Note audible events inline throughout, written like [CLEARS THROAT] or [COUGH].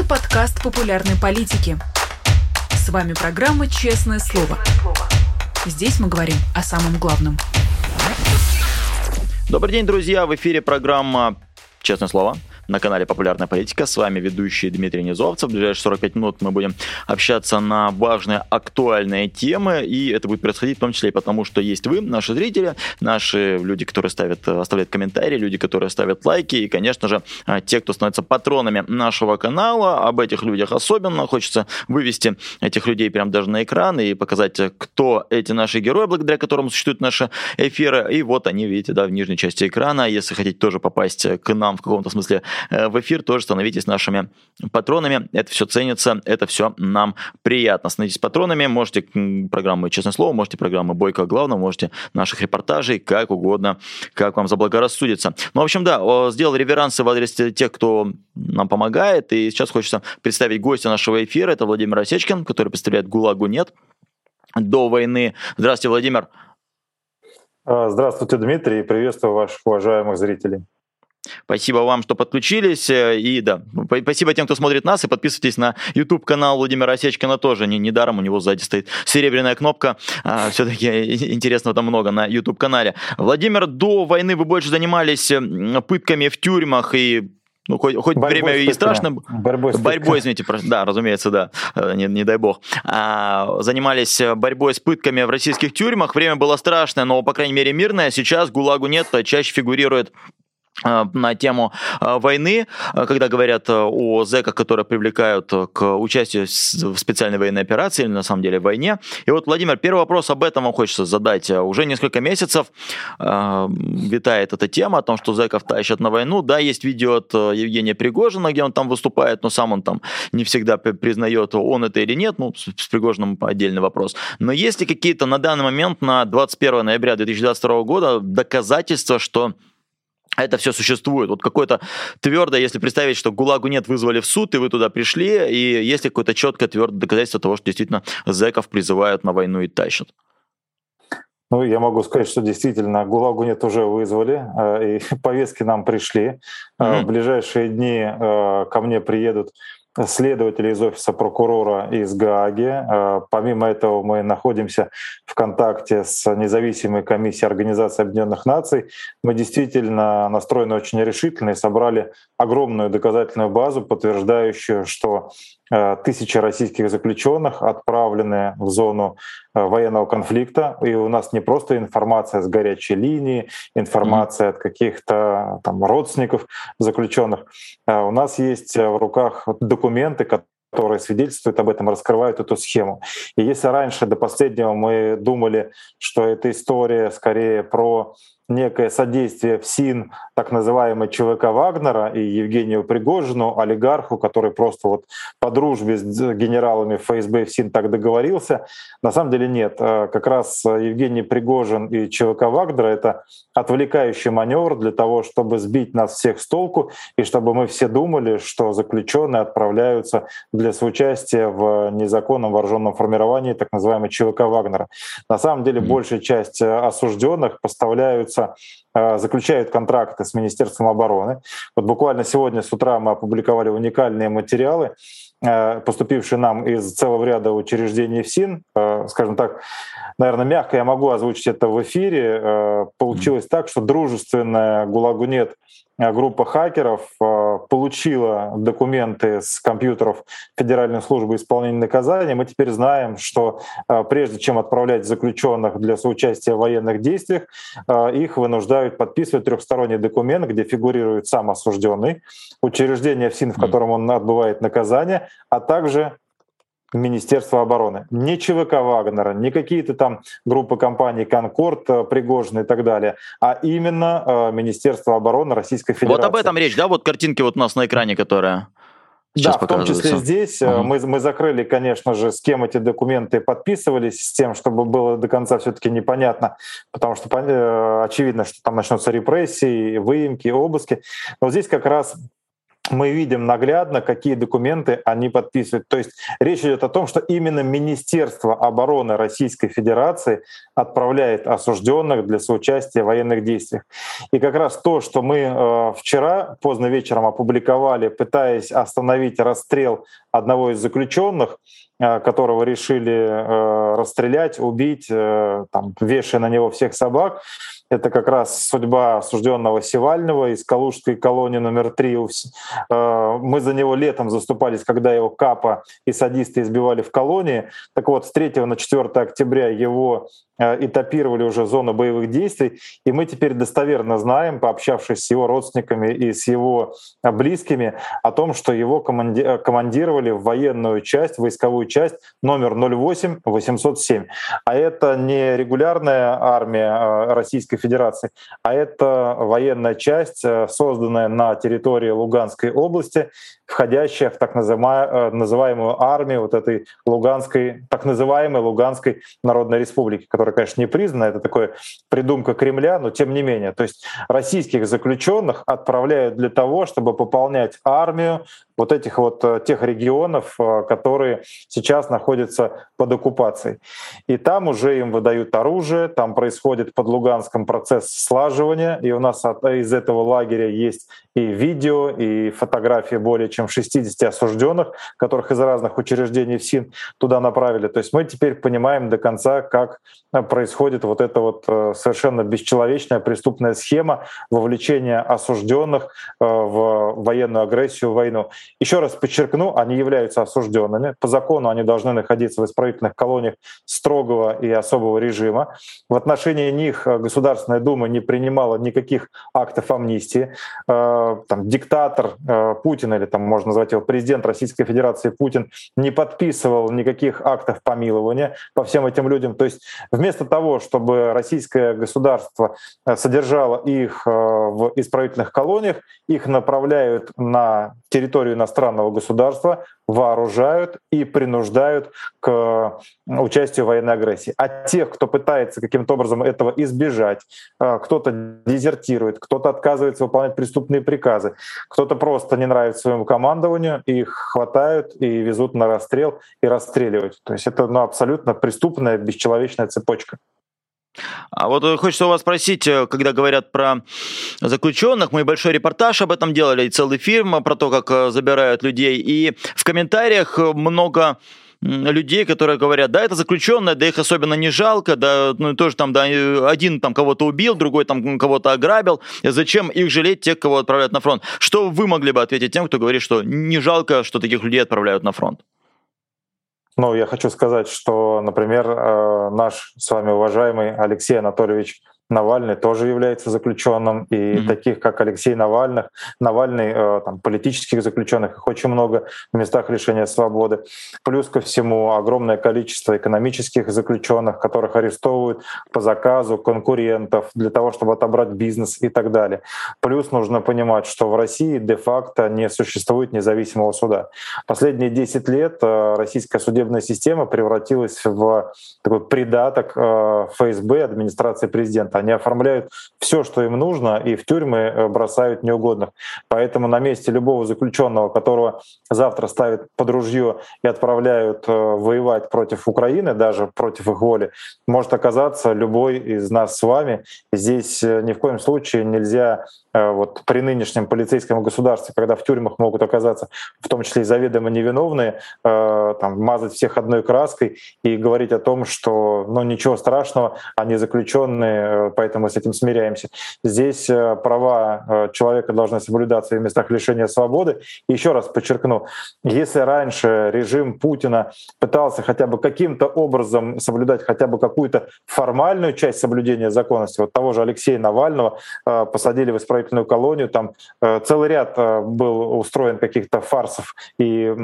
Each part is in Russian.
Это подкаст популярной политики. С вами программа «Честное слово». Здесь мы говорим о самом главном. Добрый день, друзья! В эфире программа «Честное слово» на канале «Популярная политика». С вами ведущий Дмитрий Низовцев. В ближайшие 45 минут мы будем общаться на важные, актуальные темы. И это будет происходить в том числе и потому, что есть вы, наши зрители, наши люди, которые ставят, оставляют комментарии, люди, которые ставят лайки. И, конечно же, те, кто становится патронами нашего канала. Об этих людях особенно хочется вывести этих людей прямо даже на экран и показать, кто эти наши герои, благодаря которым существуют наши эфиры. И вот они, видите, да, в нижней части экрана. Если хотите тоже попасть к нам в каком-то смысле в эфир, тоже становитесь нашими патронами. Это все ценится, это все нам приятно. Становитесь патронами, можете программы «Честное слово», можете программы «Бойко главное», можете наших репортажей, как угодно, как вам заблагорассудится. Ну, в общем, да, сделал реверансы в адрес тех, кто нам помогает, и сейчас хочется представить гостя нашего эфира, это Владимир Осечкин, который представляет «ГУЛАГу нет» до войны. Здравствуйте, Владимир. А, здравствуйте, Дмитрий, и приветствую ваших уважаемых зрителей. Спасибо вам, что подключились. Э, и да, спасибо тем, кто смотрит нас. И подписывайтесь на YouTube канал Владимира Осечкина тоже. Не, недаром у него сзади стоит серебряная кнопка. А, все-таки [LAUGHS] интересного там много на YouTube канале. Владимир, до войны вы больше занимались пытками в тюрьмах и ну, хоть, хоть время и страшно. Борьбой, борьбой извините, да, разумеется, да, э, не, не дай бог. А, занимались борьбой с пытками в российских тюрьмах. Время было страшное, но, по крайней мере, мирное. Сейчас ГУЛАГу нет, а чаще фигурирует Э, на тему э, войны, э, когда говорят о зэках, которые привлекают к участию в специальной военной операции или на самом деле войне. И вот, Владимир, первый вопрос об этом вам хочется задать. Уже несколько месяцев э, витает эта тема о том, что зэков тащат на войну. Да, есть видео от Евгения Пригожина, где он там выступает, но сам он там не всегда признает, он это или нет. Ну, с Пригожиным отдельный вопрос. Но есть ли какие-то на данный момент, на 21 ноября 2022 года, доказательства, что это все существует. Вот какое-то твердое, если представить, что ГУЛАГу нет, вызвали в суд, и вы туда пришли, и есть ли какое-то четкое твердое доказательство того, что действительно зэков призывают на войну и тащат? Ну, я могу сказать, что действительно ГУЛАГу нет уже вызвали, э, и [LAUGHS] повестки нам пришли. Mm-hmm. В ближайшие дни э, ко мне приедут следователи из офиса прокурора из Гааги. Э, помимо этого мы находимся в контакте с независимой комиссией Организации Объединенных Наций. Мы действительно настроены очень решительно и собрали огромную доказательную базу, подтверждающую, что тысячи российских заключенных отправлены в зону э, военного конфликта. И у нас не просто информация с горячей линии, информация mm-hmm. от каких-то там родственников заключенных. А у нас есть в руках документы, которые свидетельствуют об этом, раскрывают эту схему. И если раньше до последнего мы думали, что эта история скорее про некое содействие в СИН так называемой ЧВК Вагнера и Евгению Пригожину, олигарху, который просто вот по дружбе с генералами ФСБ в СИН так договорился. На самом деле нет. Э, как раз Евгений Пригожин и ЧВК Вагнера — это отвлекающий маневр для того, чтобы сбить нас всех с толку и чтобы мы все думали, что заключенные отправляются для соучастия в незаконном вооруженном формировании так называемой ЧВК Вагнера. На самом деле большая часть осужденных поставляются правительства э, заключают контракты с Министерством обороны. Вот буквально сегодня с утра мы опубликовали уникальные материалы, э, поступившие нам из целого ряда учреждений ФСИН. Э, скажем так, наверное, мягко я могу озвучить это в эфире. Получилось так, что дружественная ГУЛАГу нет группа хакеров получила документы с компьютеров Федеральной службы исполнения наказания. Мы теперь знаем, что э, прежде чем отправлять заключенных для соучастия в военных действиях, их вынуждают подписывать трехсторонний документ, где фигурирует сам осужденный, учреждение ФСИН, в котором он отбывает наказание, а также Министерства обороны. Не ЧВК Вагнера, не какие-то там группы компаний Конкорд, э, Пригожин и так далее, а именно э, Министерство обороны Российской Федерации. Вот об этом речь, да? Вот картинки вот у нас на экране, которая Сейчас да, в том числе здесь угу. мы, мы закрыли, конечно же, с кем эти документы подписывались, с тем, чтобы было до конца все-таки непонятно, потому что э, очевидно, что там начнутся репрессии, выемки, обыски. Но здесь как раз мы видим наглядно, какие документы они подписывают. То есть речь идет о том, что именно Министерство обороны Российской Федерации отправляет осужденных для соучастия в военных действиях. И как раз то, что мы э, вчера поздно вечером опубликовали, пытаясь остановить расстрел одного из заключенных, э, которого решили э, расстрелять, убить, там, вешая на него всех собак, это как раз судьба осужденного Севального из Калужской колонии номер три. Э, мы за него летом заступались, когда его капа и садисты избивали в колонии. Так вот, с 3 на 4 октября его этапировали уже зону боевых действий, и мы теперь достоверно знаем, пообщавшись с его родственниками и с его э, близкими, о том, что его э, командировали в военную часть, войсковую часть номер 08-807. А это не регулярная армия Российской Федерации, а это военная часть, созданная на территории Луганской области, входящая в так называемую армию вот этой Луганской, так называемой Луганской Народной Республики, которая которая, конечно, не признана, это такое придумка Кремля, но тем не менее. То есть российских заключенных отправляют для того, чтобы пополнять армию вот этих вот э, тех регионов, э, которые сейчас находятся под оккупацией. И там уже им выдают оружие, там происходит под Луганском процесс слаживания, и у нас из этого лагеря есть и видео, и фотографии более чем 60 осужденных, которых из разных учреждений ФСИН туда направили. То есть мы теперь понимаем до конца, как э, происходит вот эта вот совершенно бесчеловечная преступная схема вовлечения осужденных в военную агрессию, в войну. Еще раз подчеркну, они являются осужденными. По закону они должны находиться в исправительных колониях строгого и особого режима. В отношении них э, Государственная Дума не принимала никаких актов амнистии. Э, там, диктатор э, Путин, или там можно назвать его президент Российской Федерации Путин, не подписывал никаких актов помилования по всем этим людям. То есть вместо того, чтобы российское государство содержало их в исправительных колониях, их направляют на территорию иностранного государства, вооружают и принуждают к участию в военной агрессии. А тех, кто пытается каким-то образом этого избежать, э, кто-то дезертирует, кто-то отказывается выполнять преступные приказы, кто-то просто не нравится своему командованию, их хватают и везут на расстрел и расстреливают. То есть это ну, абсолютно преступная, бесчеловечная цепочка. А вот э, хочется у вас спросить, э, когда говорят про заключенных, мы большой репортаж об этом делали, и целый фильм про то, как э, забирают людей, и в комментариях много людей, которые говорят, да, это заключенные, да их особенно не жалко, да, ну тоже там, да, один там кого-то убил, другой там кого-то ограбил, зачем их жалеть, тех, кого отправляют на фронт? Что вы могли бы ответить тем, кто говорит, что не жалко, что таких людей отправляют на фронт? Ну, я хочу сказать, что, например, э, наш с вами уважаемый Алексей Анатольевич Навальный тоже является заключенным, и mm-hmm. таких, как Алексей Навальный, Навальный, э, там, политических заключенных, их очень много в местах лишения свободы. Плюс ко всему огромное количество экономических заключенных, которых арестовывают по заказу конкурентов для того, чтобы отобрать бизнес и так далее. Плюс нужно понимать, что в России де-факто не существует независимого суда. Последние 10 лет э, российская судебная система превратилась в такой придаток э, ФСБ, администрации президента они оформляют все, что им нужно, и в тюрьмы э, бросают неугодных. Поэтому на месте любого заключенного, которого завтра ставят под ружье и отправляют э, воевать против Украины, даже против их воли, может оказаться любой из нас с вами. Здесь э, ни в коем случае нельзя вот при нынешнем полицейском государстве, когда в тюрьмах могут оказаться в том числе и заведомо невиновные, там, мазать всех одной краской и говорить о том, что ну, ничего страшного, они заключенные поэтому мы с этим смиряемся. Здесь э, права э, человека должны соблюдаться в местах лишения свободы. Еще раз подчеркну, если раньше режим Путина пытался хотя бы каким-то образом соблюдать хотя бы какую-то формальную часть соблюдения законности, вот того же Алексея Навального э, посадили в исправительную колонию, там целый ряд был устроен каких-то фарсов и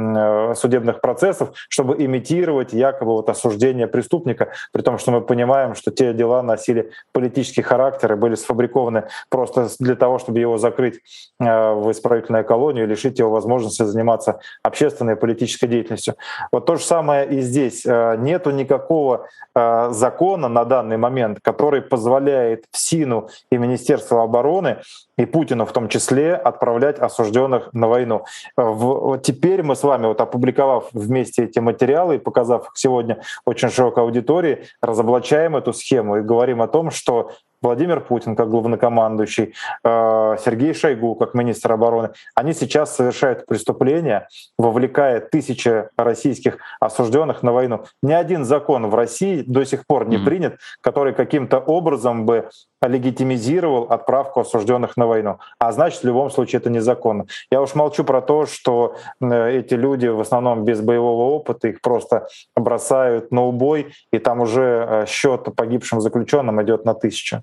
судебных процессов, чтобы имитировать якобы вот осуждение преступника, при том, что мы понимаем, что те дела носили политический характер и были сфабрикованы просто для того, чтобы его закрыть э, в исправительную колонию и лишить его возможности заниматься общественной и политической деятельностью. Вот то же самое и здесь. Э, нету никакого э, закона на данный момент, который позволяет ФСИНу и Министерству обороны и Путину в том числе отправлять осужденных на войну. В, теперь мы с вами, вот опубликовав вместе эти материалы и показав их сегодня очень широкой аудитории, разоблачаем эту схему и говорим о том, что Владимир Путин как главнокомандующий, э, Сергей Шойгу как министр обороны, они сейчас совершают преступления, вовлекая тысячи российских осужденных на войну. Ни один закон в России до сих пор не mm-hmm. принят, который каким-то образом бы легитимизировал отправку осужденных на войну. А значит, в любом случае это незаконно. Я уж молчу про то, что э, эти люди в основном без боевого опыта, их просто бросают на убой, и там уже э, счет погибшим заключенным идет на тысячу.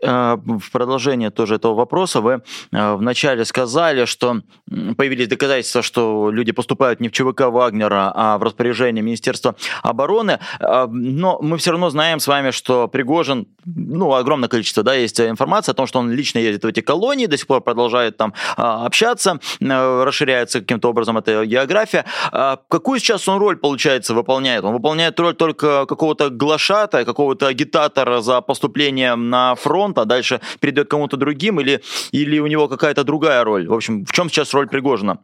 в продолжение тоже этого вопроса вы э, вначале сказали, что появились доказательства, что люди поступают не в ЧВК Вагнера, а в распоряжение Министерства обороны. Э, но мы все равно знаем с вами, что Пригожин, ну, огромное количество, да, есть информации о том, что он лично ездит в эти колонии, до сих пор продолжает там общаться, расширяется каким-то образом эта география. Какую сейчас он роль, получается, выполняет? Он выполняет роль только какого-то глашата, какого-то агитатора за поступление на фронт, фронт, а дальше передает кому-то другим, или, или у него какая-то другая роль? В общем, в чем сейчас роль Пригожина?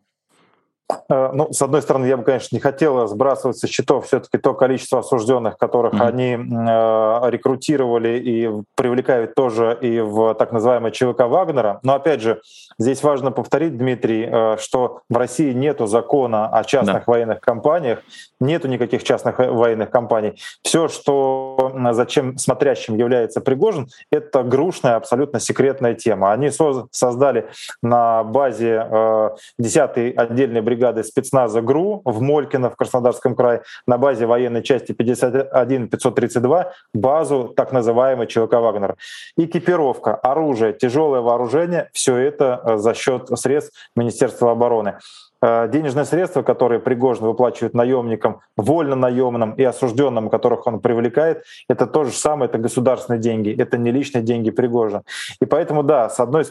Э, ну, с одной стороны, я бы, конечно, не хотела сбрасывать со счетов все-таки то количество осужденных, которых mm-hmm. они э, рекрутировали и привлекают тоже и в так называемый ЧВК Вагнера. Но опять же, здесь важно повторить, Дмитрий, э, что в России нету закона о частных да. военных компаниях, нету никаких частных военных компаний. Все, что зачем смотрящим является Пригожин, это грушная, абсолютно секретная тема. Они создали на базе э, 10-й отдельной бригады бригады спецназа ГРУ в Молькино в Краснодарском крае на базе военной части 51-532 базу так называемый ЧВК «Вагнер». Экипировка, оружие, тяжелое вооружение — все это э, за счет средств Министерства обороны э, денежные средства, которые Пригожин выплачивает наемникам, вольно наемным и осужденным, которых он привлекает, это то же самое, это государственные деньги, это не личные деньги Пригожина. И поэтому, да, с одной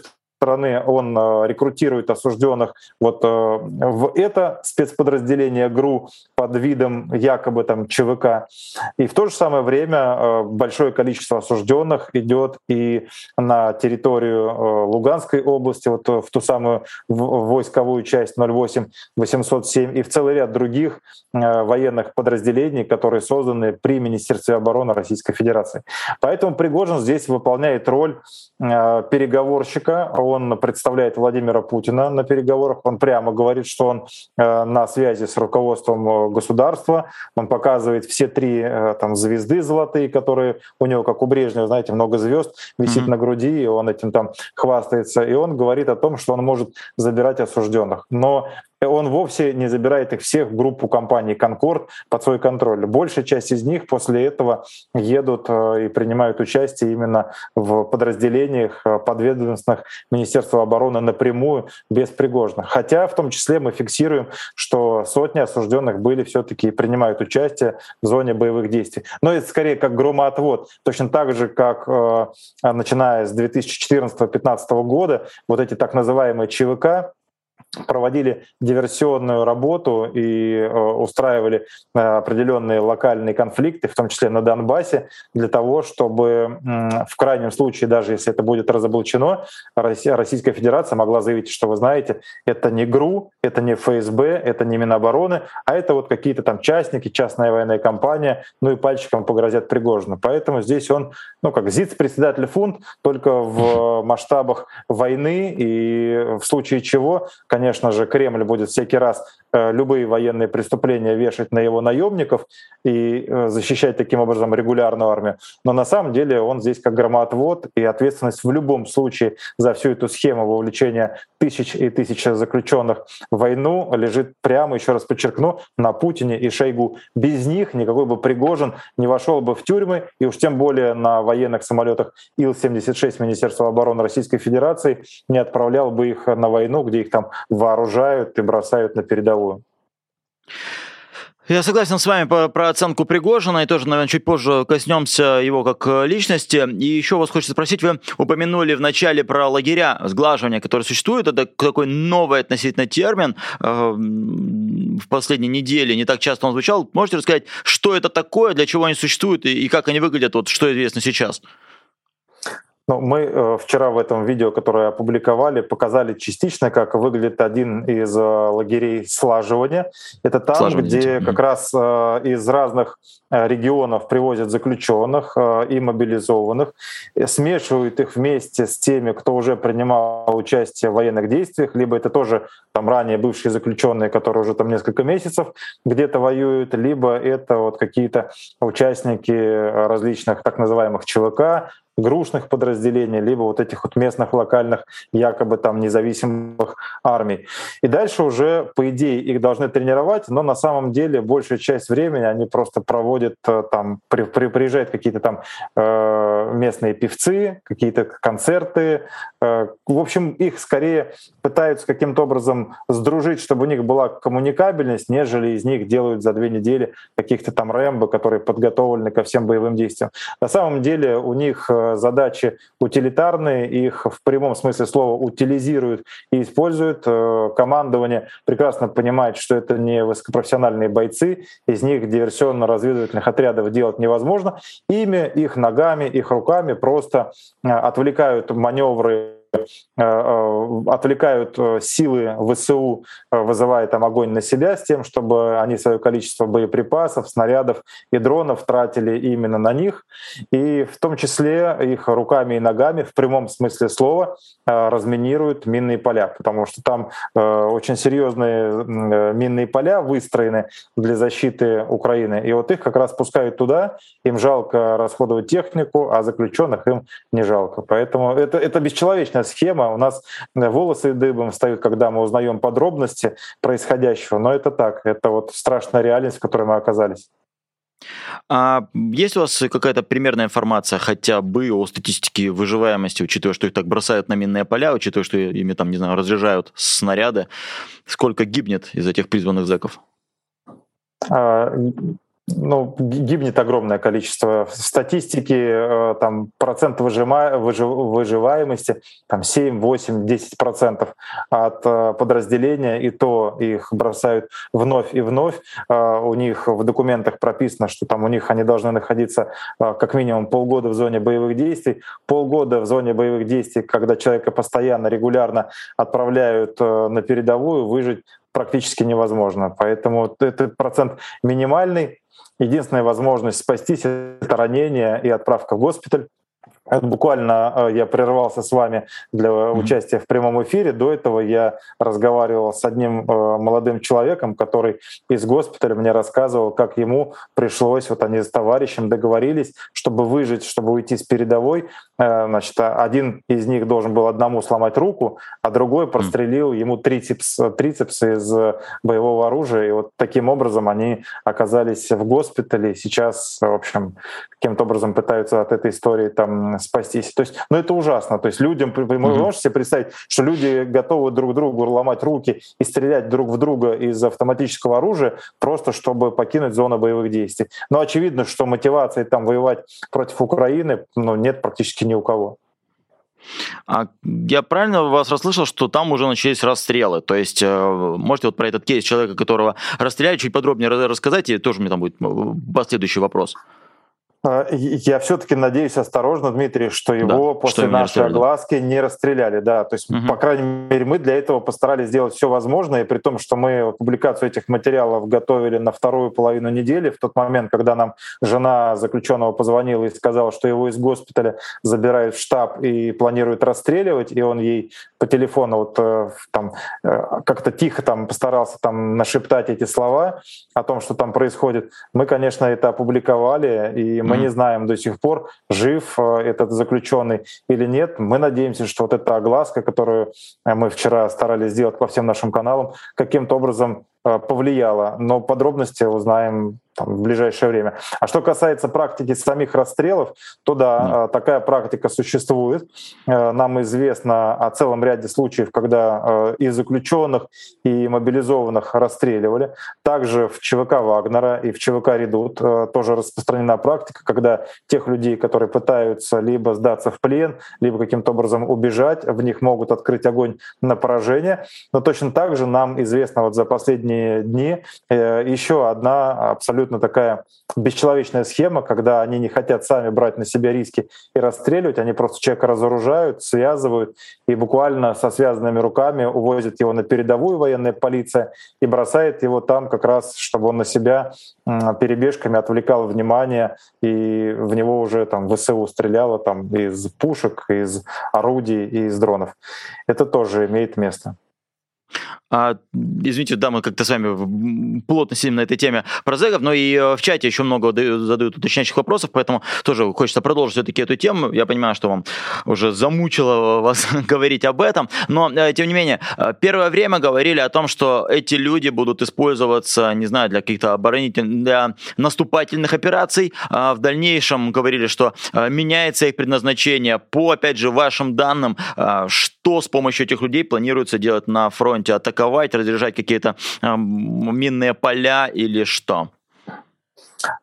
стороны, он э, рекрутирует осужденных вот э, в это спецподразделение ГРУ под видом якобы там ЧВК. И в то же самое время э, большое количество осужденных идет и на территорию Луганской области, вот в ту самую войсковую часть 08-807 и в целый ряд других военных подразделений, которые созданы при Министерстве обороны Российской Федерации. Поэтому Пригожин здесь выполняет роль переговорщика, он представляет Владимира Путина на переговорах, он прямо говорит, что он э, на связи с руководством э, государства, он показывает все три э, там звезды золотые, которые у него, как у Брежнева, знаете, много звезд висит mm-hmm. на груди, и он этим там хвастается, и он говорит о том, что он может забирать осужденных. Но он вовсе не забирает их всех в группу компании «Конкорд» под свой контроль. Большая часть из них после этого едут э, и принимают участие именно в подразделениях э, подведомственных Министерства обороны напрямую, без Пригожина. Хотя в том числе мы фиксируем, что сотни осужденных были все таки и принимают участие в зоне боевых действий. Но это скорее как громоотвод. Точно так же, как э, начиная с 2014-2015 года вот эти так называемые ЧВК, проводили диверсионную работу и э, устраивали э, определенные локальные конфликты, в том числе на Донбассе, для того, чтобы в крайнем случае, даже если это будет разоблачено, Российская Федерация могла заявить, что вы знаете, это не ГРУ, это не ФСБ, это не Минобороны, а это вот какие-то там частники, частная военная компания, ну и пальчиком погрозят Пригожину. Поэтому здесь он, ну как ЗИЦ-председатель фунт, только в [LAUGHS] масштабах войны и в случае чего, конечно же, Кремль будет всякий раз любые военные преступления вешать на его наемников и э, защищать таким образом регулярную армию. Но на самом деле он здесь как громоотвод, и ответственность в любом случае за всю эту схему вовлечения тысяч и тысяч заключенных в войну лежит прямо, еще раз подчеркну, на Путине и Шойгу. Без них никакой бы Пригожин не вошел бы в тюрьмы, и уж тем более на военных самолетах Ил-76 Министерства обороны Российской Федерации не отправлял бы их на войну, где их там вооружают и бросают на передовую. Я согласен с вами по, про оценку Пригожина, и тоже, наверное, чуть позже коснемся его как э, личности. И еще вас хочется спросить, вы упомянули в начале про лагеря сглаживания, которые существуют. Это такой новый относительно термин. Э, в последней неделе не так часто он звучал. Можете рассказать, что это такое, для чего они существуют и, и как они выглядят, вот что известно сейчас? Ну, мы э, вчера в этом видео, которое опубликовали, показали частично, как выглядит один из э, лагерей слаживания. Это там, Слаживание. где как раз э, из разных регионов привозят заключенных и мобилизованных, смешивают их вместе с теми, кто уже принимал участие в военных действиях, либо это тоже там ранее бывшие заключенные, которые уже там несколько месяцев где-то воюют, либо это вот какие-то участники различных так называемых ЧВК, грушных подразделений, либо вот этих вот местных, локальных, якобы там независимых армий. И дальше уже, по идее, их должны тренировать, но на самом деле большая часть времени они просто проводят э, там, при, при, приезжают какие-то там э, местные певцы, какие-то концерты. Э, в общем, их скорее пытаются каким-то образом сдружить, чтобы у них была коммуникабельность, нежели из них делают за две недели каких-то там рэмбо, которые подготовлены ко всем боевым действиям. На самом деле у них э, задачи утилитарные, их в прямом смысле слова утилизируют и используют. Э, командование прекрасно понимает, что это не высокопрофессиональные бойцы, из них диверсионно-разведывательных отрядов делать невозможно. Ими, их ногами, их руками просто э, отвлекают маневры отвлекают э, силы ВСУ, вызывая там огонь на себя с тем, чтобы они свое количество боеприпасов, снарядов и дронов тратили именно на них. И в том числе их руками и ногами в прямом смысле слова разминируют минные поля, потому что там очень серьезные минные поля выстроены для защиты Украины. И вот их как раз пускают туда, им жалко расходовать технику, а заключенных им не жалко. Поэтому это, это бесчеловечная схема. У нас э, волосы дыбом встают, когда мы узнаем подробности происходящего. Но это так, это вот страшная реальность, в которой мы оказались. А есть у вас какая-то примерная информация хотя бы о статистике выживаемости, учитывая, что их так бросают на минные поля, учитывая, что ими там, не знаю, разряжают снаряды? Сколько гибнет из этих призванных зэков? Ну, гибнет огромное количество. статистики э, там, процент выжима, выжив, выживаемости там 7, 8, 10 процентов от э, подразделения, и то их бросают вновь и вновь. Э, у них в документах прописано, что там у них они должны находиться как минимум полгода в зоне боевых действий. Полгода в зоне боевых действий, когда человека постоянно, регулярно отправляют на передовую, выжить практически невозможно. Поэтому этот процент минимальный, Единственная возможность спастись — это ранение и отправка в госпиталь. Это буквально э, я прервался с вами для участия в прямом эфире. До этого я разговаривал с одним э, молодым человеком, который из госпиталя мне рассказывал, как ему пришлось, вот они с товарищем договорились, чтобы выжить, чтобы уйти с передовой. Э, значит, один из них должен был одному сломать руку, а другой прострелил ему трицепс, трицепс из боевого оружия. И вот таким образом они оказались в госпитале. Сейчас, в общем, каким-то образом пытаются от этой истории там спастись. То есть, ну это ужасно. То есть людям, вы можете себе представить, что люди готовы друг другу ломать руки и стрелять друг в друга из автоматического оружия, просто чтобы покинуть зону боевых действий. Но очевидно, что мотивации там воевать против Украины ну, нет практически ни у кого. А я правильно вас расслышал, что там уже начались расстрелы? То есть, э, можете вот про этот кейс человека, которого расстреляли, чуть подробнее рассказать, и тоже меня там будет э, последующий вопрос. А, я все-таки надеюсь осторожно, Дмитрий, что его да, после что нашей огласки не расстреляли. Да, то есть, угу. по крайней мере, мы для этого постарались сделать все возможное, и при том, что мы публикацию этих материалов готовили на вторую половину недели, в тот момент, когда нам жена заключенного позвонила и сказала, что его из госпиталя забирают в штаб и планируют расстреливать, и он ей по телефону вот э, там э, как-то тихо там постарался там нашептать эти слова о том, что там происходит. Мы, конечно, это опубликовали, и мы мы не знаем до сих пор, жив э, этот заключенный или нет. Мы надеемся, что вот эта огласка, которую мы вчера старались сделать по всем нашим каналам, каким-то образом повлияла. Но подробности узнаем там, в ближайшее время. А что касается практики самих расстрелов, то да, mm. такая практика существует. Э, нам известно о целом ряде случаев, когда э, и заключенных, и мобилизованных расстреливали. Также в ЧВК Вагнера и в ЧВК Редут тоже распространена практика, когда тех людей, которые пытаются либо сдаться в плен, либо каким-то образом убежать, в них могут открыть огонь на поражение. Но точно так же нам известно вот за последние дни еще одна абсолютно абсолютно такая бесчеловечная схема, когда они не хотят сами брать на себя риски и расстреливать, они просто человека разоружают, связывают и буквально со связанными руками увозят его на передовую военная полиция и бросает его там как раз, чтобы он на себя перебежками отвлекал внимание, и в него уже там ВСУ стреляло там из пушек, из орудий и из дронов. Это тоже имеет место. А, извините, да, мы как-то с вами плотно сидим на этой теме про зэгов, но и э, в чате еще много задают уточняющих вопросов, поэтому тоже хочется продолжить все-таки эту тему. Я понимаю, что вам уже замучило вас [LAUGHS] говорить об этом, но, э, тем не менее, э, первое время говорили о том, что эти люди будут использоваться, не знаю, для каких-то оборонительных, для наступательных операций. А в дальнейшем говорили, что меняется их предназначение. По, опять же, вашим данным, что с помощью этих людей планируется делать на фронте? Атаковать разряжать какие-то минные поля или что?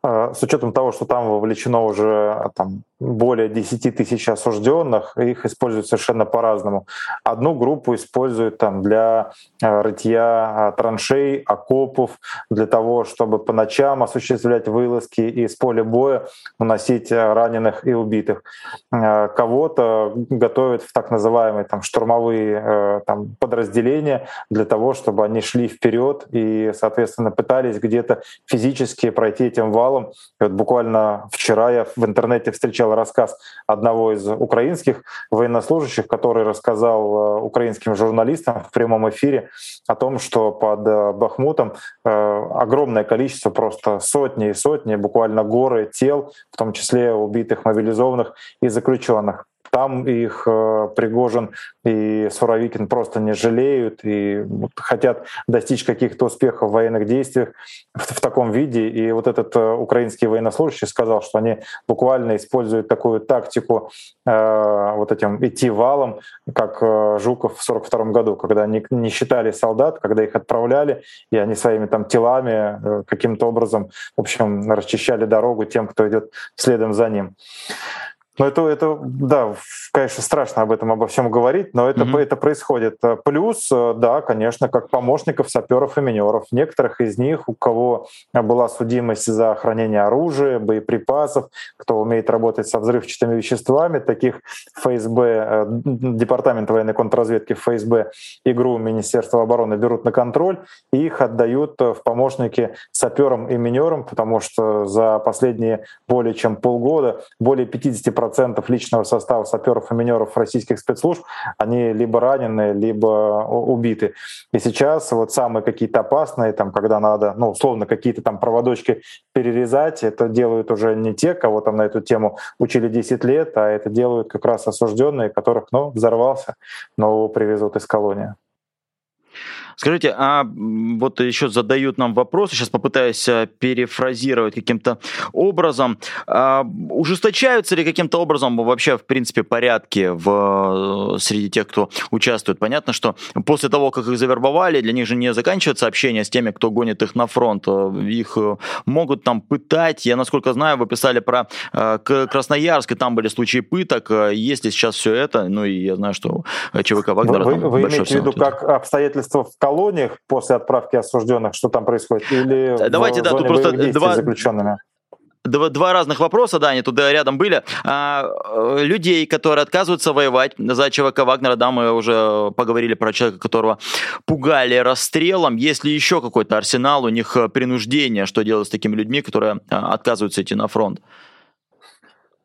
А, с учетом того, что там вовлечено уже а, там, более 10 тысяч осужденных, их используют совершенно по-разному. Одну группу используют там, для а, рытья траншей, окопов, для того, чтобы по ночам осуществлять вылазки и с поля боя уносить раненых и убитых. Кого-то готовят в так называемые там, штурмовые там, подразделения для того, чтобы они шли вперед и, соответственно, пытались где-то физически пройти этим валом. И вот буквально вчера я в интернете встречал рассказ одного из украинских военнослужащих, который рассказал э, украинским журналистам в прямом эфире о том, что под э, Бахмутом э, огромное количество, просто сотни и сотни, буквально горы тел, в том числе убитых, мобилизованных и заключенных. Там их э, Пригожин и Суровикин просто не жалеют и хотят достичь каких-то успехов в военных действиях в, в таком виде. И вот этот э, украинский военнослужащий сказал, что они буквально используют такую тактику э, вот этим идти валом, как э, Жуков в 42 году, когда они не считали солдат, когда их отправляли, и они своими там телами каким-то образом, в общем, расчищали дорогу тем, кто идет следом за ним. Ну, это, это, да, конечно, страшно об этом обо всем говорить, но это, mm-hmm. это происходит. Плюс, э, да, конечно, как помощников саперов и минеров. Некоторых из них, у кого была судимость за хранение оружия, боеприпасов, кто умеет работать со взрывчатыми веществами, таких ФСБ, э, Департамент военной контрразведки ФСБ игру Министерства обороны берут на контроль и их отдают в помощники саперам и минерам, потому что за последние более чем полгода более 50% процентов личного состава саперов и минеров российских спецслужб, они либо ранены, либо убиты. И сейчас вот самые какие-то опасные, там, когда надо, ну, условно, какие-то там проводочки перерезать, это делают уже не те, кого там на эту тему учили 10 лет, а это делают как раз осужденные, которых, ну, взорвался, но его привезут из колонии. Скажите, а вот еще задают нам вопрос, сейчас попытаюсь э, перефразировать каким-то образом. А, ужесточаются ли каким-то образом вообще, в принципе, порядки в, э, среди тех, кто участвует? Понятно, что после того, как их завербовали, для них же не заканчивается общение с теми, кто гонит их на фронт. Э, их могут там пытать. Я, насколько знаю, вы писали про Красноярск, и там были случаи пыток. Есть ли сейчас все это? Ну и я знаю, что ЧВК Вагнера... Вы, вы имеете в виду, как обстоятельства в колониях после отправки осужденных, что там происходит, или Давайте, в да, тут просто два, заключенными? Два, два разных вопроса, да, они туда рядом были. А, э, людей, которые отказываются воевать за ЧВК Вагнера, да, мы уже поговорили про человека, которого пугали расстрелом. Есть ли еще какой-то арсенал у них принуждения, что делать с такими людьми, которые отказываются идти на фронт?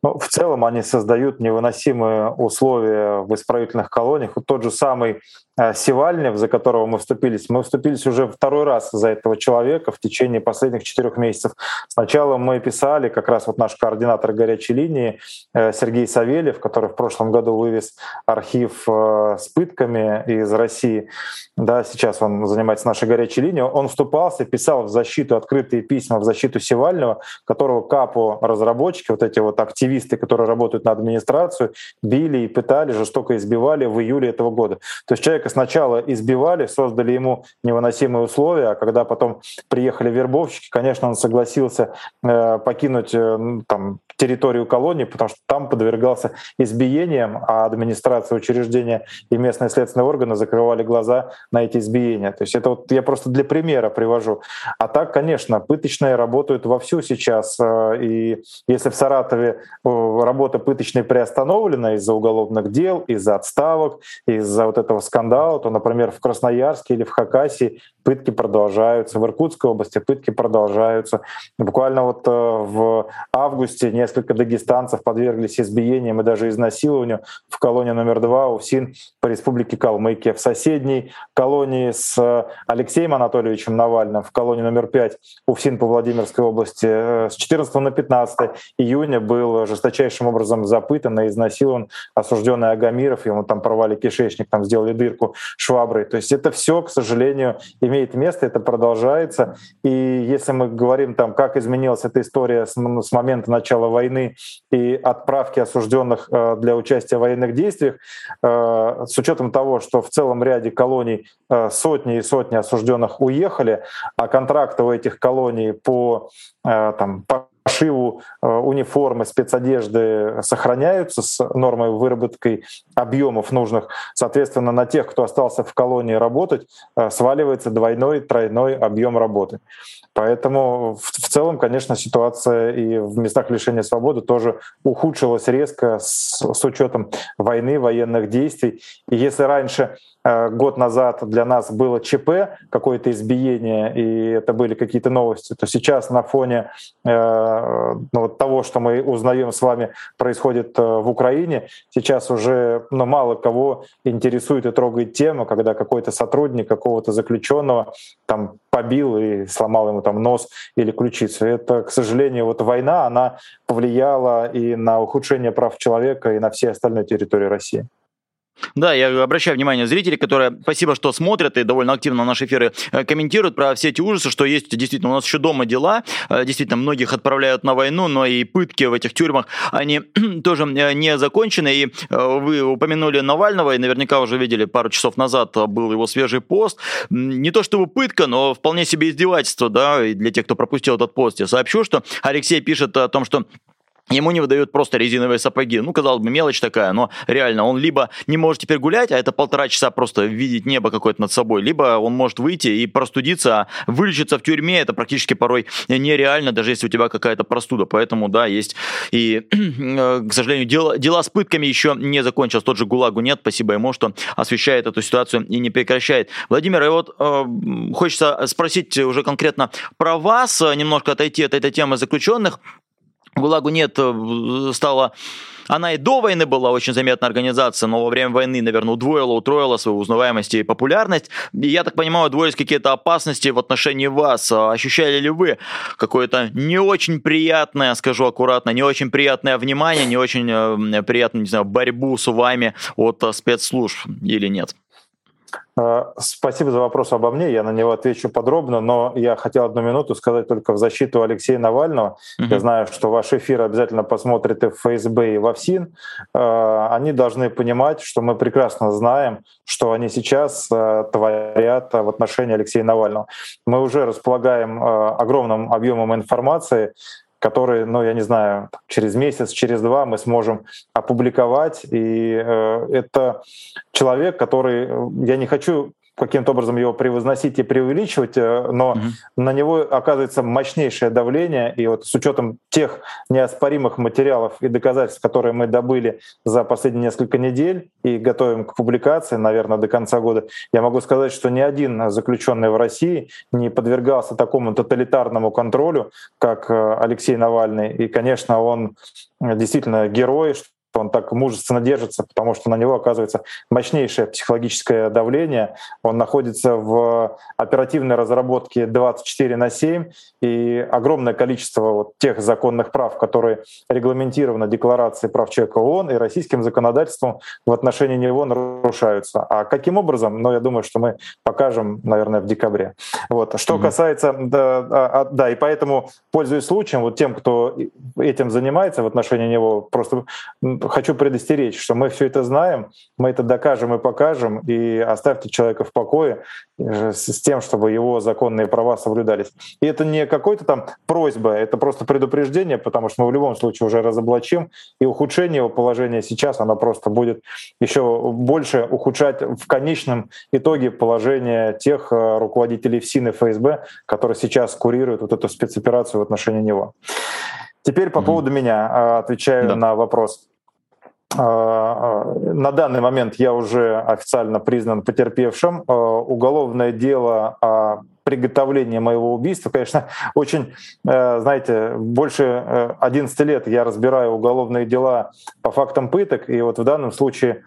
Ну, в целом они создают невыносимые условия в исправительных колониях. Вот тот же самый Э, Севальнев, за которого мы вступились, мы вступились уже второй раз за этого человека в течение последних четырех месяцев. Сначала мы писали, как раз вот наш координатор горячей линии э, Сергей Савельев, который в прошлом году вывез архив э, с пытками из России, да, сейчас он занимается нашей горячей линией, он вступался, писал в защиту, открытые письма в защиту Севального, которого КАПу разработчики, вот эти вот активисты, которые работают на администрацию, били и пытали, жестоко избивали в июле этого года. То есть человек сначала избивали, создали ему невыносимые условия, а когда потом приехали вербовщики, конечно, он согласился э, покинуть э, там, территорию колонии, потому что там подвергался избиениям, а администрация учреждения и местные следственные органы закрывали глаза на эти избиения. То есть это вот я просто для примера привожу. А так, конечно, пыточные работают вовсю сейчас. Э, и если в Саратове э, работа пыточной приостановлена из-за уголовных дел, из-за отставок, из-за вот этого скандала, то, например, в Красноярске или в Хакасии пытки продолжаются, в Иркутской области пытки продолжаются. Буквально вот э, в августе несколько дагестанцев подверглись избиениям и даже изнасилованию в колонии номер два УФСИН по республике Калмыкия. В соседней колонии с Алексеем Анатольевичем Навальным, в колонии номер пять УФСИН по Владимирской области, э, с 14 на 15 июня был жесточайшим образом запытан и изнасилован осужденный Агамиров. Ему там порвали кишечник, там сделали дырку шваброй. То есть это все, к сожалению, имеет место, это продолжается. И если мы говорим там, как изменилась эта история с момента начала войны и отправки осужденных э, для участия в военных действиях, э, с учетом того, что в целом ряде колоний э, сотни и сотни осужденных уехали, а контракты у этих колоний по там, по пошиву униформы, спецодежды сохраняются с нормой выработкой объемов нужных. Соответственно, на тех, кто остался в колонии работать, сваливается двойной, тройной объем работы. Поэтому в, в целом, конечно, ситуация и в местах лишения свободы тоже ухудшилась резко с, с учетом войны, военных действий. И если раньше Э, год назад для нас было ЧП, какое-то избиение, и это были какие-то новости, то сейчас на фоне э, ну, того, что мы узнаем с вами происходит э, в Украине, сейчас уже ну, мало кого интересует и трогает тема, когда какой-то сотрудник какого-то заключенного там побил и сломал ему там нос или ключицу. Это, к сожалению, вот война, она повлияла и на ухудшение прав человека, и на все остальные территории России. Да, я обращаю внимание зрителей, которые, спасибо, что смотрят и довольно активно наши эфиры э, комментируют про все эти ужасы, что есть действительно у нас еще дома дела, э, действительно многих отправляют на войну, но и пытки в этих тюрьмах, они [CLEARS THROAT] тоже э, не закончены. И вы упомянули Навального, и наверняка уже видели пару часов назад был его свежий пост. Не то чтобы пытка, но вполне себе издевательство, да, и для тех, кто пропустил этот пост. Я сообщу, что Алексей пишет о том, что Ему не выдают просто резиновые сапоги. Ну, казалось бы, мелочь такая, но реально он либо не может теперь гулять, а это полтора часа просто видеть небо какое-то над собой, либо он может выйти и простудиться, а вылечиться в тюрьме это практически порой нереально, даже если у тебя какая-то простуда. Поэтому, да, есть и, э, к сожалению, дела, дела с пытками еще не закончились. Тот же ГУЛАГу нет, спасибо ему, что освещает эту ситуацию и не прекращает. Владимир, и вот э, хочется спросить уже конкретно про вас, немножко отойти от этой темы заключенных. ГУЛАГу нет э, стало она и до войны была очень заметная организация, но во время войны, наверное, удвоила, утроила свою узнаваемость и популярность. И я так понимаю, удвоились какие-то опасности в отношении вас. А ощущали ли вы какое-то не очень приятное, скажу аккуратно, не очень приятное внимание, не очень э, приятную, не знаю, борьбу с вами от э, спецслужб или нет? Э, спасибо за вопрос обо мне. Я на него отвечу подробно, но я хотел одну минуту сказать только в защиту Алексея Навального. Uh-huh. Я знаю, что ваш эфир обязательно посмотрит и в ФСБ, и в ОФСИН. Э, они должны понимать, что мы прекрасно знаем, что они сейчас э, творят в отношении Алексея Навального. Мы уже располагаем огромным объемом информации, который, ну, я не знаю, через месяц, через два мы сможем опубликовать. И э, это человек, который, э, я не хочу каким-то образом его превозносить и преувеличивать, э, но угу. на него оказывается мощнейшее давление, и вот с учетом тех неоспоримых материалов и доказательств, которые мы добыли за последние несколько недель и готовим к публикации, наверное, до конца года, я могу сказать, что ни один заключенный в России не подвергался такому тоталитарному контролю, как э, Алексей Навальный. И, конечно, он действительно герой, он так мужественно держится, потому что на него оказывается мощнейшее психологическое давление. Он находится в оперативной разработке 24 на 7, и огромное количество вот тех законных прав, которые регламентированы Декларацией прав человека ООН и российским законодательством в отношении него нарушаются. А каким образом? Ну, я думаю, что мы покажем, наверное, в декабре. Вот. Что mm-hmm. касается... Да, а, а, да, и поэтому, пользуясь случаем, вот тем, кто этим занимается в отношении него, просто хочу предостеречь, что мы все это знаем, мы это докажем и покажем, и оставьте человека в покое э, с тем, чтобы его законные права соблюдались. И это не какой-то там просьба, это просто предупреждение, потому что мы в любом случае уже разоблачим, и ухудшение его положения сейчас, оно просто будет еще больше ухудшать в конечном итоге положение тех э, руководителей ФСИН и ФСБ, которые сейчас курируют вот эту спецоперацию в отношении него. Теперь по mm-hmm. поводу меня, а, отвечаю да. на вопрос. А, а, на данный момент я уже официально признан потерпевшим. Уголовное дело о приготовлении моего убийства, конечно, очень, э, знаете, больше 11 э, лет я разбираю уголовные дела по фактам пыток, и вот в данном случае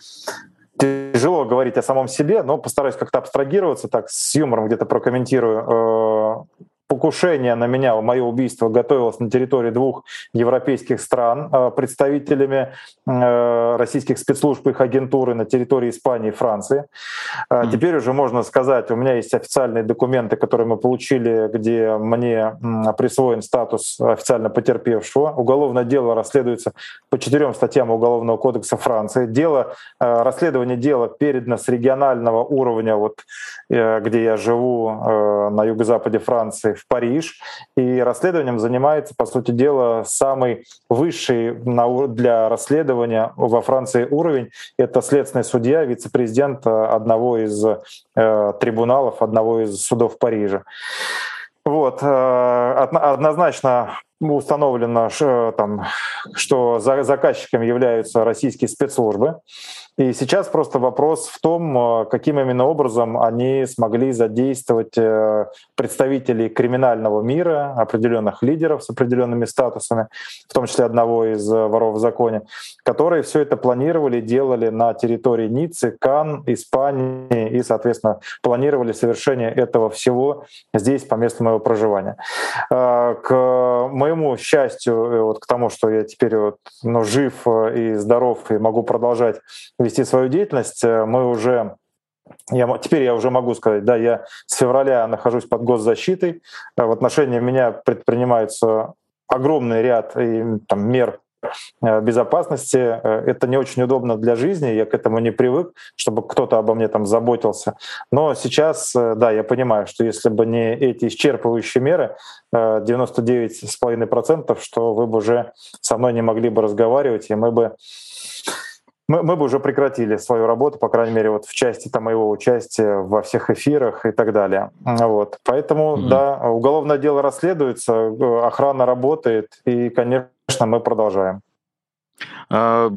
тяжело говорить о самом себе, но постараюсь как-то абстрагироваться, так с юмором где-то прокомментирую э, покушение на меня, мое убийство готовилось на территории двух европейских стран э, представителями э, российских спецслужб их агентуры на территории Испании и Франции. Mm-hmm. Теперь уже можно сказать, у меня есть официальные документы, которые мы получили, где мне присвоен статус официально потерпевшего. Уголовное дело расследуется по четырем статьям Уголовного кодекса Франции. Дело, расследование дела передано с регионального уровня, вот где я живу на юго-западе Франции, в Париж, и расследованием занимается, по сути дела, самый высший для расследования во Франции уровень. Это следственный судья, вице-президент э, одного из э, трибуналов, одного из судов Парижа. Вот, э, однозначно установлено, там, что заказчиком являются российские спецслужбы. И сейчас просто вопрос в том, э, каким именно образом они смогли задействовать э, представителей криминального мира, определенных лидеров с определенными статусами, в том числе одного из э, воров в законе, которые все это планировали, делали на территории Ниццы, Кан, Испании и, соответственно, планировали совершение этого всего здесь по месту моего проживания. К моему счастью, вот к тому, что я теперь вот, ну, жив и здоров и могу продолжать вести свою деятельность, э, мы уже я, теперь я уже могу сказать, да, я с февраля нахожусь под госзащитой. Э, в отношении меня предпринимается огромный ряд и, там, мер Э, безопасности. Э, это не очень удобно для жизни, я к этому не привык, чтобы кто-то обо мне там заботился. Но сейчас, э, да, я понимаю, что если бы не эти исчерпывающие меры, 99,5%, что вы бы уже со мной не могли бы разговаривать, и мы бы мы, мы бы уже прекратили свою работу, по крайней мере, вот в части там, моего участия во всех эфирах и так далее. Вот. Поэтому, mm-hmm. да, уголовное дело расследуется, охрана работает, и, конечно, мы продолжаем. А,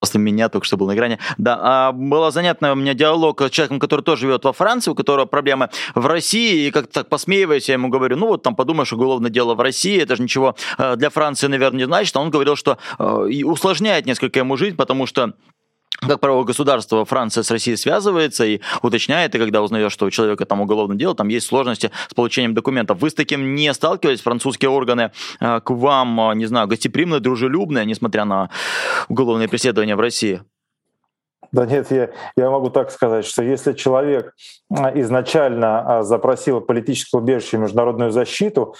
после меня только что был на экране. Да, а было занятно у меня диалог с человеком, который тоже живет во Франции, у которого проблемы в России, и как-то так посмеиваясь, я ему говорю, ну вот там подумаешь, уголовное дело в России, это же ничего э, для Франции, наверное, не значит. А он говорил, что э, усложняет несколько ему жизнь, потому что [LAUGHS] как правило, государство Франция с Россией связывается и уточняет, и когда узнаешь, что у человека там уголовное дело, там есть сложности с получением документов. Вы с таким не сталкивались? Французские органы э, к вам, э, не знаю, гостеприимные, дружелюбные, несмотря на уголовные преследования в России? Да нет, я, я могу так сказать, что если человек э, изначально запросил политическое убежище и международную защиту,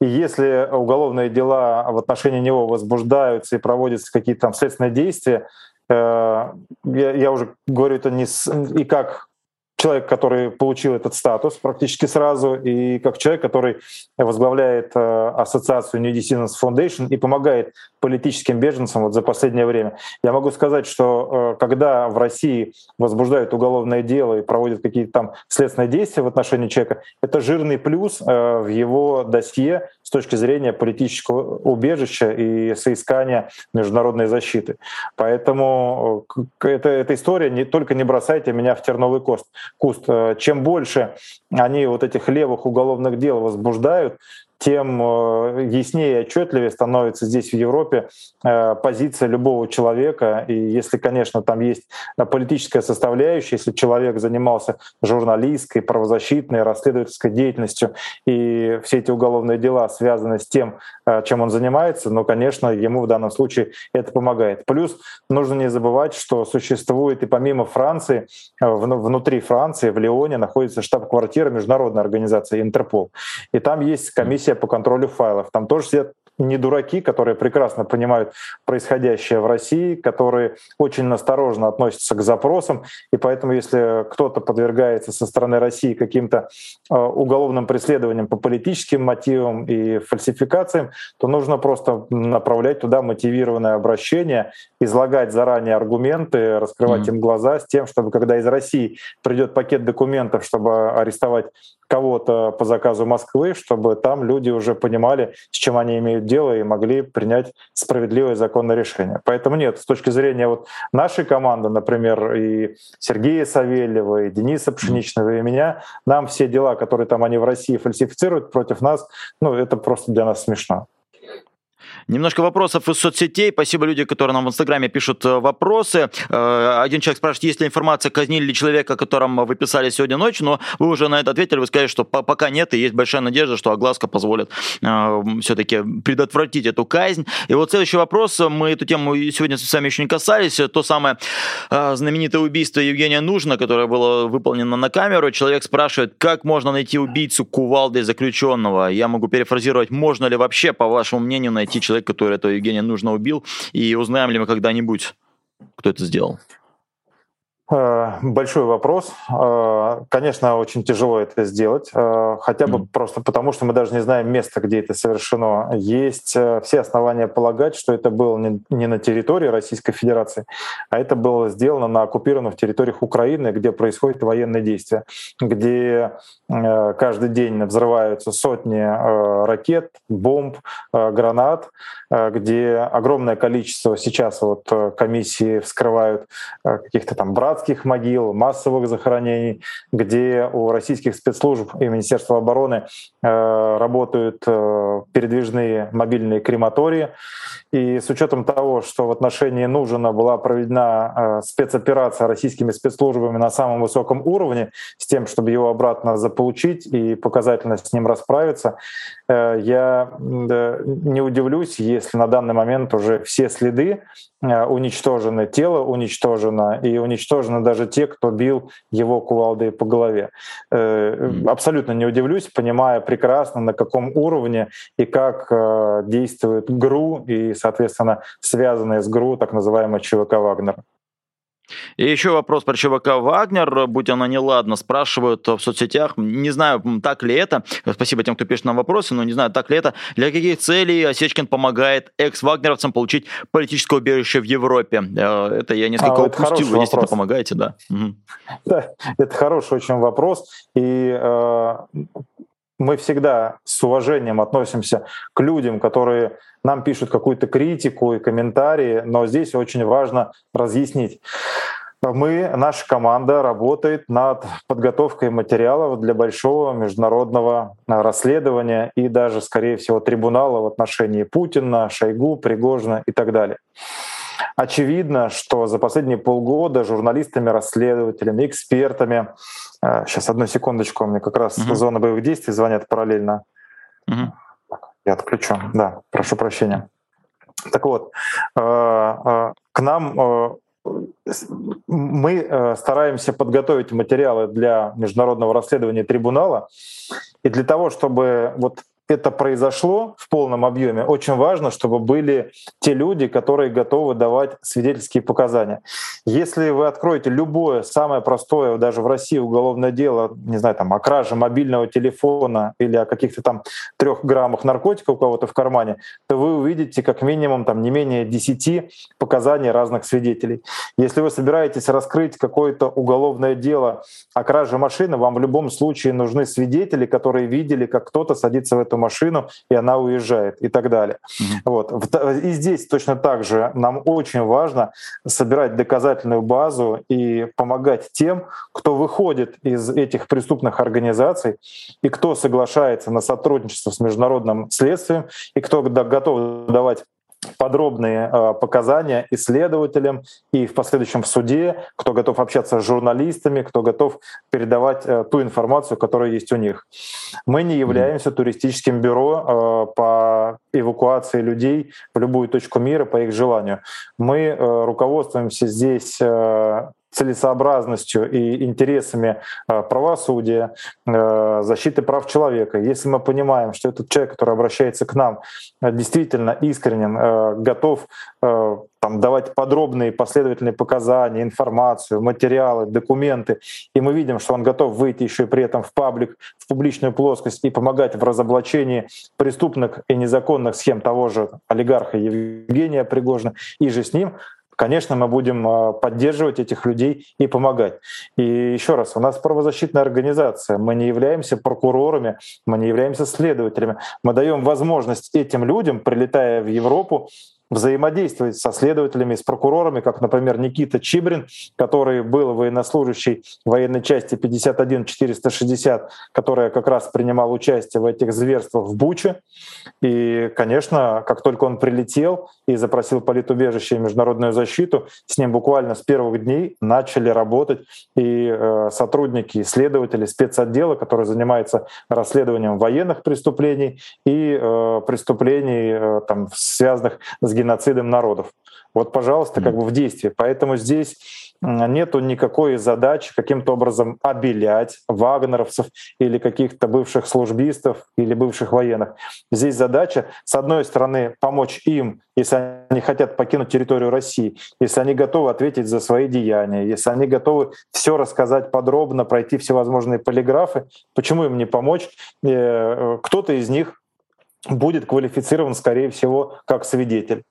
и если уголовные дела в отношении него возбуждаются и проводятся какие-то там следственные действия, я, я уже говорю это не с, и как человек, который получил этот статус практически сразу, и как человек, который возглавляет э, ассоциацию New Decisions Foundation и помогает политическим беженцам вот за последнее время. Я могу сказать, что э, когда в России возбуждают уголовное дело и проводят какие-то там следственные действия в отношении человека, это жирный плюс в его досье с точки зрения политического убежища и соискания международной защиты. Поэтому это, эта история не только не бросайте меня в терновый куст. Э, чем больше они вот этих левых уголовных дел возбуждают, тем э, яснее и отчетливее становится здесь в Европе э, позиция любого человека. И если, конечно, там есть политическая составляющая, если человек занимался журналистской, правозащитной, расследовательской деятельностью, и все эти уголовные дела связаны с тем, э, чем он занимается, ну, конечно, ему в данном случае это помогает. Плюс нужно не забывать, что существует и помимо Франции, внутри Франции, в Лионе находится штаб-квартира международной организации Интерпол. И там есть комиссия комиссия по контролю файлов. Там тоже сидят не дураки, которые прекрасно понимают происходящее в России, которые очень осторожно относятся к запросам, и поэтому если кто-то подвергается со стороны России каким-то э, уголовным преследованиям по политическим мотивам и фальсификациям, то нужно просто направлять туда мотивированное обращение, излагать заранее аргументы, раскрывать mm-hmm. им глаза с тем, чтобы когда из России придет пакет документов, чтобы арестовать кого-то по заказу Москвы, чтобы там люди уже понимали, с чем они имеют дело и могли принять справедливое законное решение. Поэтому нет, с точки зрения вот нашей команды, например, и Сергея Савельева, и Дениса Пшеничного, и меня, нам все дела, которые там они в России фальсифицируют против нас, ну это просто для нас смешно. Немножко вопросов из соцсетей. Спасибо люди, которые нам в Инстаграме пишут э, вопросы. Э, один человек спрашивает, есть ли информация, казнили ли человека, о вы писали сегодня ночью, но вы уже на это ответили, вы сказали, что пока нет, и есть большая надежда, что огласка позволит э, все-таки предотвратить эту казнь. И вот следующий вопрос, мы эту тему сегодня с вами еще не касались, то самое знаменитое убийство Евгения Нужна, которое было выполнено на камеру. Человек спрашивает, как можно найти убийцу кувалдой заключенного? Я могу перефразировать, можно ли вообще, по вашему мнению, найти человека, человек, который этого Евгения нужно убил, и узнаем ли мы когда-нибудь, кто это сделал? Э, большой вопрос. Э, конечно, очень тяжело это сделать, э, хотя бы mm. просто потому, что мы даже не знаем места, где это совершено. Есть все основания полагать, что это было не на территории Российской Федерации, а это было сделано на оккупированных территориях Украины, где происходят военные действия, где каждый день взрываются сотни ракет, бомб, гранат, где огромное количество сейчас вот комиссии вскрывают каких-то там братских братских могил, массовых захоронений, где у российских спецслужб и Министерства обороны э, работают э, передвижные мобильные крематории. И с учетом того, что в отношении Нужина была проведена э, спецоперация российскими спецслужбами на самом высоком уровне, с тем, чтобы его обратно заполучить и показательно с ним расправиться, э, я не удивлюсь, если на данный момент уже все следы э, уничтожены, тело уничтожено и уничтожены даже те, кто бил его кувалдой по голове. Абсолютно не удивлюсь, понимая прекрасно, на каком уровне и как действует ГРУ и соответственно, связанные с ГРУ, так называемый ЧВК «Вагнер». И еще вопрос про ЧВК «Вагнер», будь она неладна, спрашивают в соцсетях, не знаю, так ли это, спасибо тем, кто пишет нам вопросы, но не знаю, так ли это, для каких целей Осечкин помогает экс-вагнеровцам получить политическое убежище в Европе? Э, это я несколько а, упустил, вы действительно помогаете, да. Угу. Да, это хороший очень вопрос, и э, мы всегда с уважением относимся к людям, которые нам пишут какую-то критику и комментарии, но здесь очень важно разъяснить. Мы, наша команда работает над подготовкой материалов для большого международного расследования и даже, скорее всего, трибунала в отношении Путина, Шойгу, Пригожина и так далее. Очевидно, что за последние полгода журналистами, расследователями, экспертами, сейчас одну секундочку, мне как раз угу. зона боевых действий звонят параллельно. Угу. Я отключу, да, прошу прощения. Так вот, э, э, к нам э, мы стараемся подготовить материалы для международного расследования трибунала, и для того, чтобы вот это произошло в полном объеме, очень важно, чтобы были те люди, которые готовы давать свидетельские показания. Если вы откроете любое самое простое, даже в России уголовное дело, не знаю, там, о краже мобильного телефона или о каких-то там трех граммах наркотика у кого-то в кармане, то вы увидите как минимум там не менее 10 показаний разных свидетелей. Если вы собираетесь раскрыть какое-то уголовное дело о краже машины, вам в любом случае нужны свидетели, которые видели, как кто-то садится в эту эту машину, и она уезжает и так далее. Mm-hmm. Вот. И здесь точно так же нам очень важно собирать доказательную базу и помогать тем, кто выходит из этих преступных организаций и кто соглашается на сотрудничество с международным следствием и кто готов давать подробные э, показания исследователям и в последующем в суде, кто готов общаться с журналистами, кто готов передавать э, ту информацию, которая есть у них. Мы не являемся туристическим бюро э, по эвакуации людей в любую точку мира по их желанию. Мы руководствуемся здесь целесообразностью и интересами правосудия, защиты прав человека, если мы понимаем, что этот человек, который обращается к нам, действительно искренен, готов там, давать подробные последовательные показания, информацию, материалы, документы, и мы видим, что он готов выйти еще и при этом в паблик, в публичную плоскость и помогать в разоблачении преступных и незаконных схем того же олигарха Евгения Пригожина, и же с ним, конечно, мы будем а, поддерживать этих людей и помогать. И еще раз, у нас правозащитная организация, мы не являемся прокурорами, мы не являемся следователями, мы даем возможность этим людям, прилетая в Европу, взаимодействовать со следователями, с прокурорами, как, например, Никита Чибрин, который был военнослужащий военной части 51-460, которая как раз принимал участие в этих зверствах в Буче. И, конечно, как только он прилетел и запросил политубежище и международную защиту, с ним буквально с первых дней начали работать и э, сотрудники, исследователи спецотдела, который занимается расследованием военных преступлений и э, преступлений, э, там, связанных с геноцидом народов. Вот, пожалуйста, как бы в действии. Поэтому здесь нету никакой задачи каким-то образом обелять вагнеровцев или каких-то бывших службистов или бывших военных. Здесь задача, с одной стороны, помочь им, если они хотят покинуть территорию России, если они готовы ответить за свои деяния, если они готовы все рассказать подробно, пройти всевозможные полиграфы, почему им не помочь? Э, кто-то из них будет квалифицирован, скорее всего, как свидетель.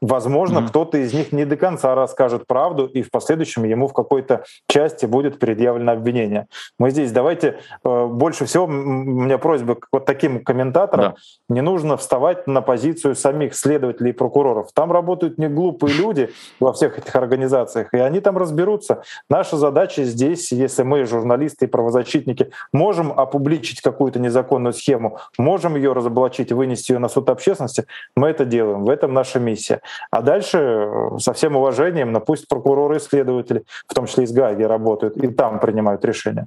Возможно, mm-hmm. кто-то из них не до конца расскажет правду, и в последующем ему в какой-то части будет предъявлено обвинение. Мы здесь давайте э, больше всего у меня просьба к вот таким комментаторам: да. не нужно вставать на позицию самих следователей и прокуроров. Там работают не глупые люди во всех этих организациях, и они там разберутся. Наша задача здесь, если мы журналисты и правозащитники можем опубличить какую-то незаконную схему, можем ее разоблачить, вынести ее на суд общественности, мы это делаем. В этом наша миссия комиссия. А дальше э, со всем уважением, но пусть прокуроры и следователи, в том числе из Гаги, работают и там принимают решения.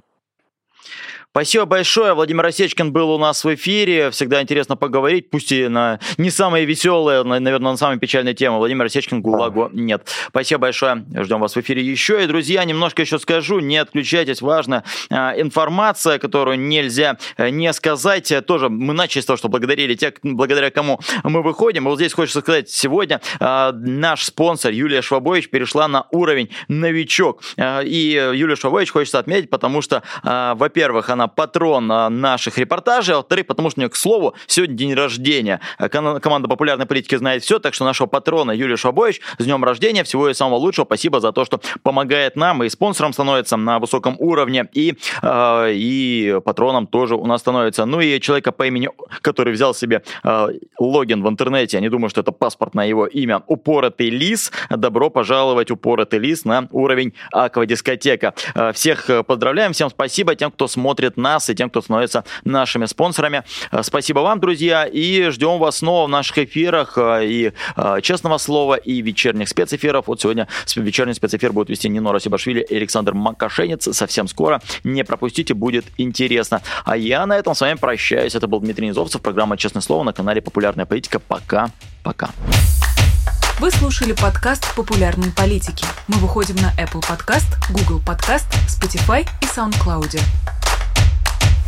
Спасибо большое. Владимир Осечкин был у нас в эфире. Всегда интересно поговорить, пусть и на не самые веселые, наверное, на самые печальные темы. Владимир Осечкин, ГУЛАГу нет. Спасибо большое. Ждем вас в эфире еще. И, друзья, немножко еще скажу, не отключайтесь. Важная а, информация, которую нельзя э, не сказать. Тоже мы начали с того, что благодарили тех, благодаря кому мы выходим. И вот здесь хочется сказать, сегодня а, наш спонсор Юлия Швабович перешла на уровень новичок. А, и Юлия Швабович хочется отметить, потому что, во-первых, она она патрон а, наших репортажей, а во-вторых, потому что у нее, к слову, сегодня день рождения. А, команда популярной политики знает все, так что нашего патрона Юрия Шабович с днем рождения, всего и самого лучшего. Спасибо за то, что помогает нам и спонсором становится на высоком уровне, и, э, и патроном тоже у нас становится. Ну и человека по имени, который взял себе э, логин в интернете, я не думаю, что это паспорт на его имя, Упоротый Лис. Добро пожаловать, Упоротый Лис, на уровень Аквадискотека. Всех поздравляем, всем спасибо тем, кто смотрит слушает нас и тем, кто становится нашими спонсорами. Э, спасибо вам, друзья, и ждем вас снова в наших эфирах э, и э, «Честного слова», и вечерних спецэфиров. Вот сегодня вечерний спецэфир будет вести Нино Расибашвили и Александр Макашенец. Совсем скоро. Не пропустите, будет интересно. А я на этом с вами прощаюсь. Это был Дмитрий Низовцев, программа «Честное слово» на канале «Популярная политика». Пока. Пока. Вы слушали подкаст «Популярные политики». Мы выходим на Apple Podcast, Google Podcast, Spotify и SoundCloud.